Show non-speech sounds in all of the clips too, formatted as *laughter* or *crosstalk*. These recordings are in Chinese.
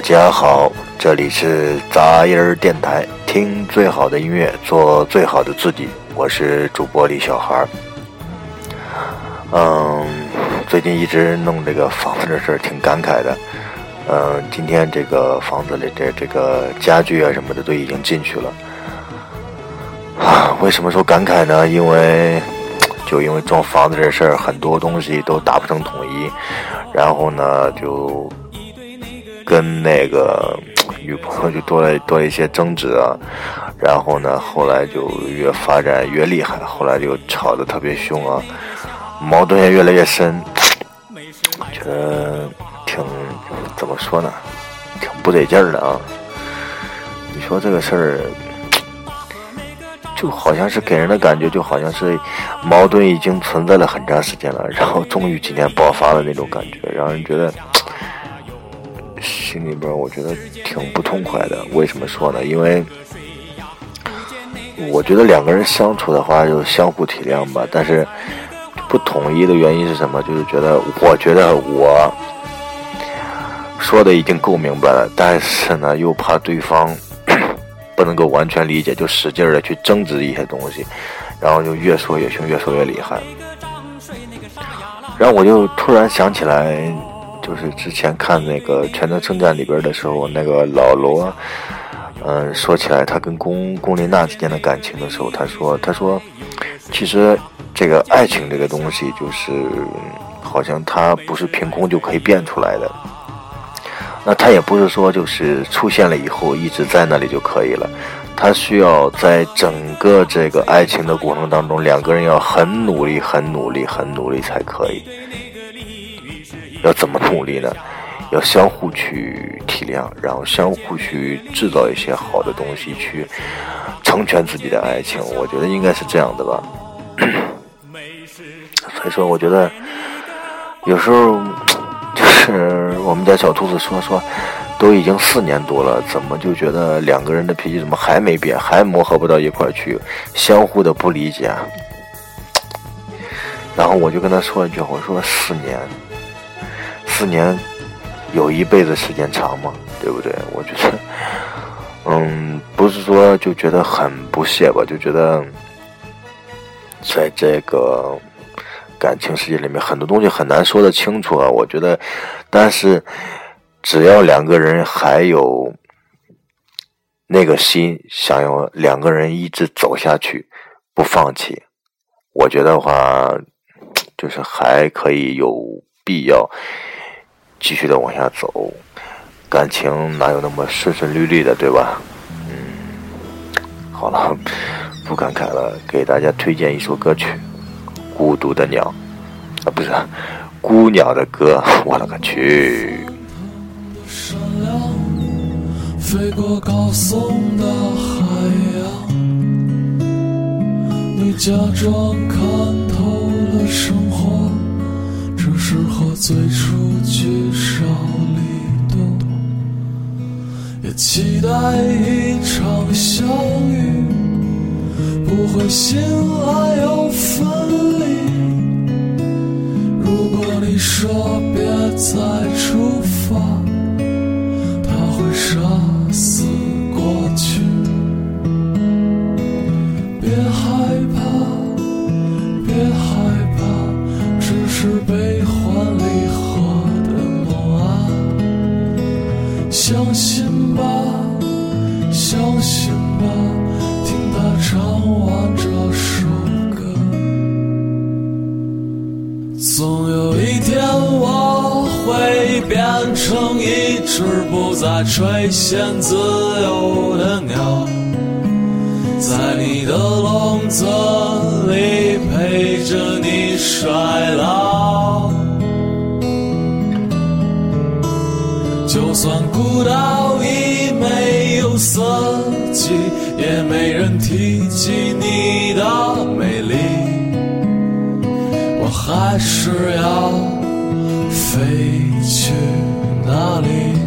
大家好，这里是杂音儿电台，听最好的音乐，做最好的自己。我是主播李小孩儿。嗯，最近一直弄这个房子的事儿，挺感慨的。嗯，今天这个房子里的这个家具啊什么的都已经进去了。啊，为什么说感慨呢？因为就因为装房子这事儿，很多东西都达不成统一，然后呢就。跟那个 *tsk* 女朋友就多了多了一些争执啊，然后呢，后来就越发展越厉害，后来就吵得特别凶啊，矛盾也越来越深，觉得挺怎么说呢，挺不得劲儿的啊。你说这个事儿，就好像是给人的感觉，就好像是矛盾已经存在了很长时间了，然后终于今天爆发了那种感觉，让人觉得。心里边我觉得挺不痛快的，为什么说呢？因为我觉得两个人相处的话就相互体谅吧，但是不统一的原因是什么？就是觉得我觉得我说的已经够明白了，但是呢又怕对方 *clears throat* 不能够完全理解，就使劲的去争执一些东西，然后就越说越凶，越说越厉害。然后我就突然想起来。就是之前看那个《全能圣战》里边的时候，那个老罗，嗯，说起来他跟龚龚琳娜之间的感情的时候，他说：“他说，其实这个爱情这个东西，就是好像它不是凭空就可以变出来的。那他也不是说就是出现了以后一直在那里就可以了，他需要在整个这个爱情的过程当中，两个人要很努力、很努力、很努力才可以。”要怎么努力呢？要相互去体谅，然后相互去制造一些好的东西，去成全自己的爱情。我觉得应该是这样的吧。所以说，我觉得有时候 *tsk* 就是我们家小兔子说说，都已经四年多了，怎么就觉得两个人的脾气怎么还没变，还磨合不到一块儿去，相互的不理解。然后我就跟他说一句，我说四年。四年，有一辈子时间长吗？对不对？我觉得，*laughs* 嗯，不是说就觉得很不屑吧，就觉得，在这个感情世界里面，很多东西很难说得清楚啊。我觉得，但是只要两个人还有那个心，想要两个人一直走下去，不放弃，我觉得话，就是还可以有必要。继续的往下走，感情哪有那么顺顺利利的，对吧？嗯，好了，*laughs* 不感慨了，给大家推荐一首歌曲，《孤独的鸟》啊，不是，孤鸟的歌。我勒个去！飞过高耸的海洋，你假装看透了生适合最初聚少离多，也期待一场相遇，不会醒来又分离。如果你说别再出发相信吧，相信吧，听他唱完这首歌。总有一天我会变成一只不再垂涎自由的鸟，在你的笼子里陪着你衰老。就算孤岛已没有色彩，也没人提起你的美丽，我还是要飞去哪里？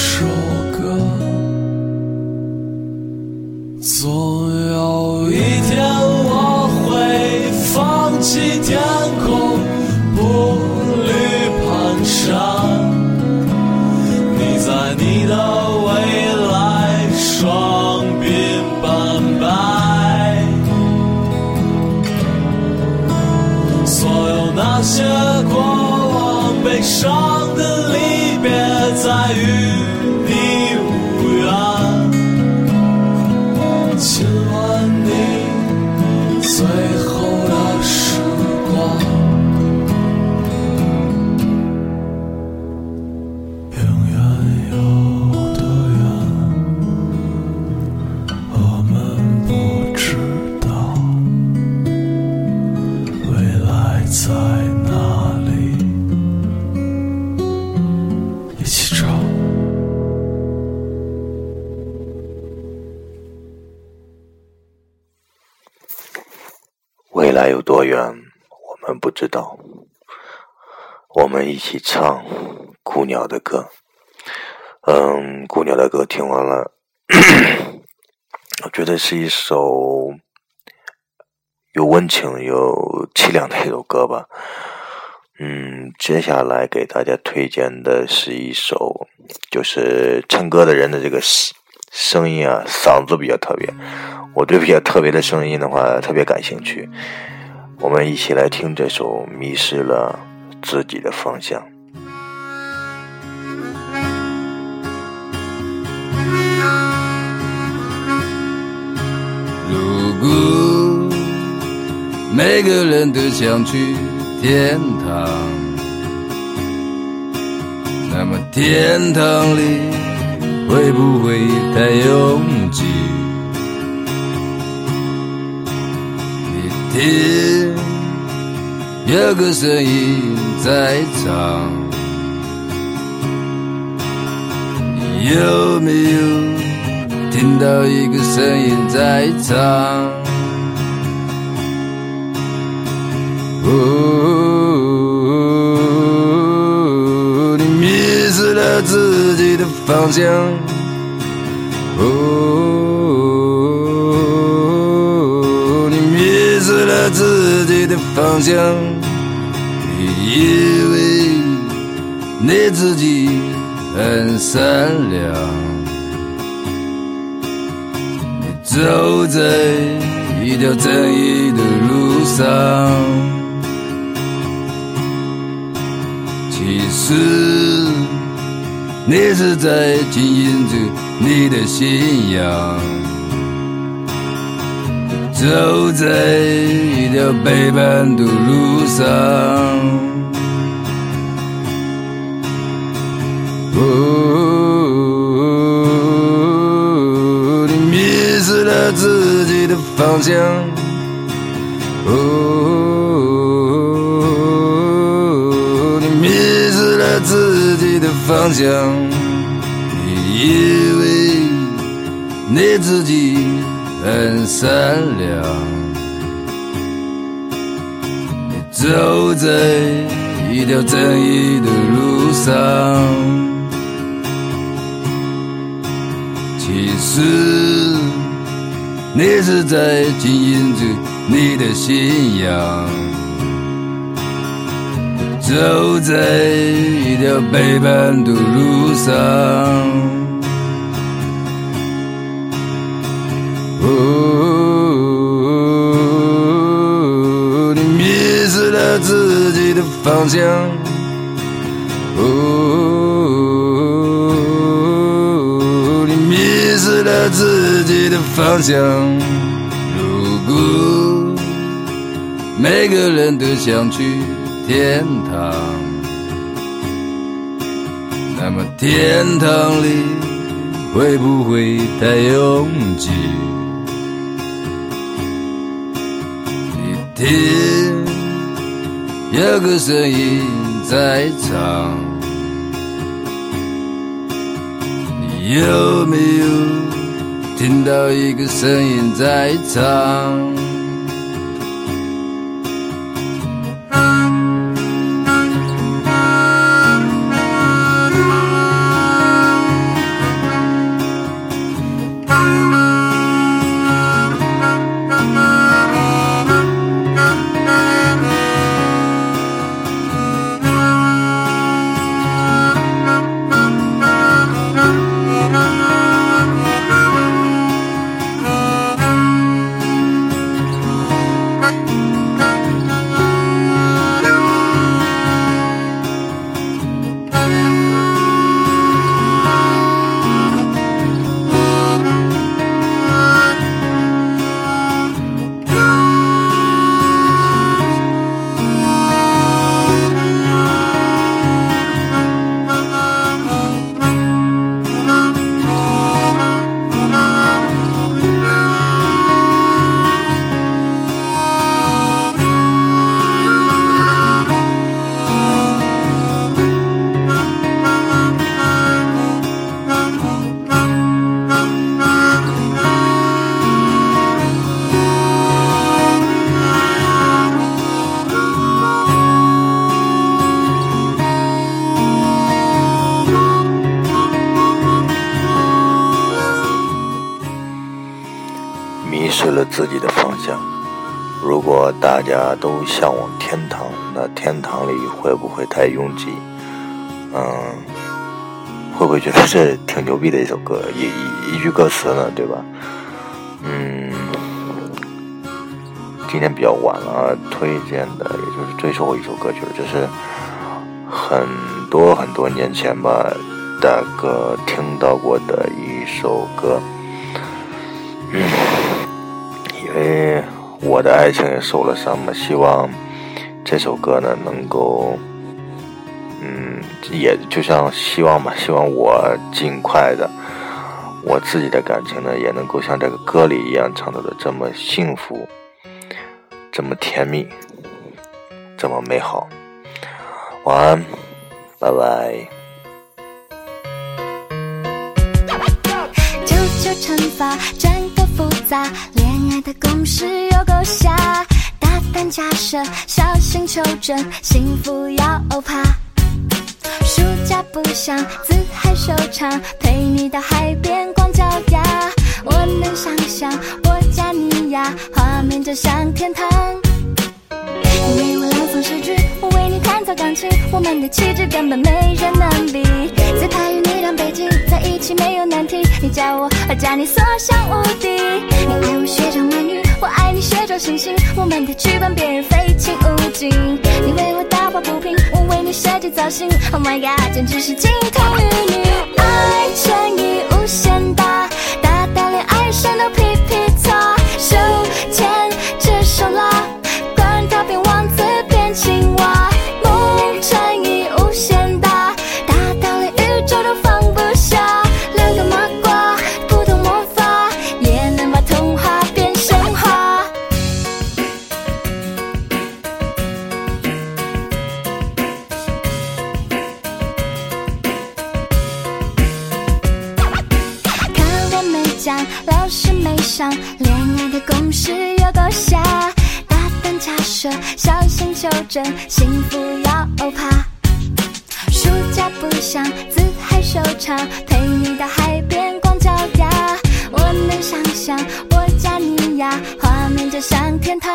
首歌，总要未来有多远，我们不知道。我们一起唱孤鸟的歌。嗯，孤鸟的歌听完了，*clears throat* 我觉得是一首有温情、有凄凉的一首歌吧。嗯，接下来给大家推荐的是一首，就是唱歌的人的这个声音啊，嗓子比较特别。我对比较特别的声音的话，特别感兴趣。我们一起来听这首《迷失了自己的方向》。如果每个人都想去天堂，那么天堂里会不会太拥挤？你听，有个声音在唱，有没有？听到一个声音在唱，哦，你迷失了自己的方向，哦，你迷失了自己的方向，你以为你自己很善良。你走在一条正义的路上，其实你是在经营着你的信仰。走在一条背叛的路上，哦。你迷失了自己的方向，哦，方向，你以为你自己很善良，你走在一条正义的路上。其实你是在经营着你的信仰，走在一条背叛的路上，哦，你迷失了自己的方向，哦，你迷失了自己的方向。如果每个人都想去天堂，那么天堂里会不会太拥挤？你听，有个声音在唱。你有没有听到一个声音在唱？如果大家都向往天堂，那天堂里会不会太拥挤？嗯，会不会觉得这挺牛逼的一首歌，一一一句歌词呢？对吧？嗯，今天比较晚了，推荐的也就是最后一首歌曲，就是很多很多年前吧，大哥听到过的一首歌。嗯。因为我的爱情也受了伤嘛，希望这首歌呢能够，嗯，也就像希望吧，希望我尽快的，我自己的感情呢也能够像这个歌里一样唱到的这么幸福，这么甜蜜，这么美好。晚安，拜拜。九九乘法真够复杂。爱的公式有下，大胆假设，小心求证，幸福要怕。暑假不想自嗨收场，陪你到海边光脚丫。我能想象我加你呀，画面就像天堂。你为我朗诵诗句，我为你弹奏钢琴，我们的气质根本没人能比。自拍与你当背景，在一起没有难题。你教我，我叫你，所向无敌。你爱我学长美女，我爱你雪中星星。我们的剧本别人非亲勿近。你为我打抱不平，我为你设计造型。Oh my god，简直是金童玉女。爱成瘾想老师没上，恋爱的公式有多瞎，大胆假设，小心求证，幸福要欧趴。暑假不想自嗨收场，陪你到海边光脚丫。我能想象我加你呀，画面就像天堂。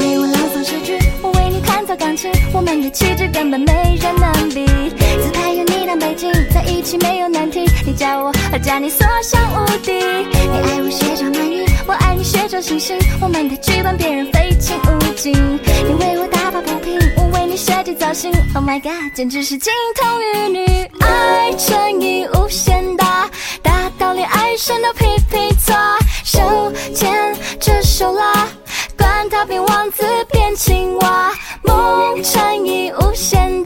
你为我朗诵诗句，我为你弹奏钢琴，我们的气质根本没人能比。自拍有你你当背景，在一起没有难题。你教我，我教你，所向无敌。你爱我学长美女，我爱你学着星星。我们的剧本别人非亲勿近。你为我打抱不平，我为你设计造型。Oh my god，简直是金童玉女。爱乘以无限大，大到连爱神都皮皮擦。手牵着手拉。管他变王子变青蛙，梦乘以无限大，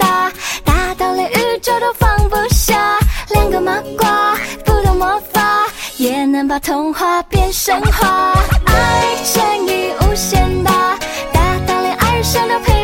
放不下。两个麻瓜不懂魔法，也能把童话变神话。爱乘以无限大，大到连爱神都。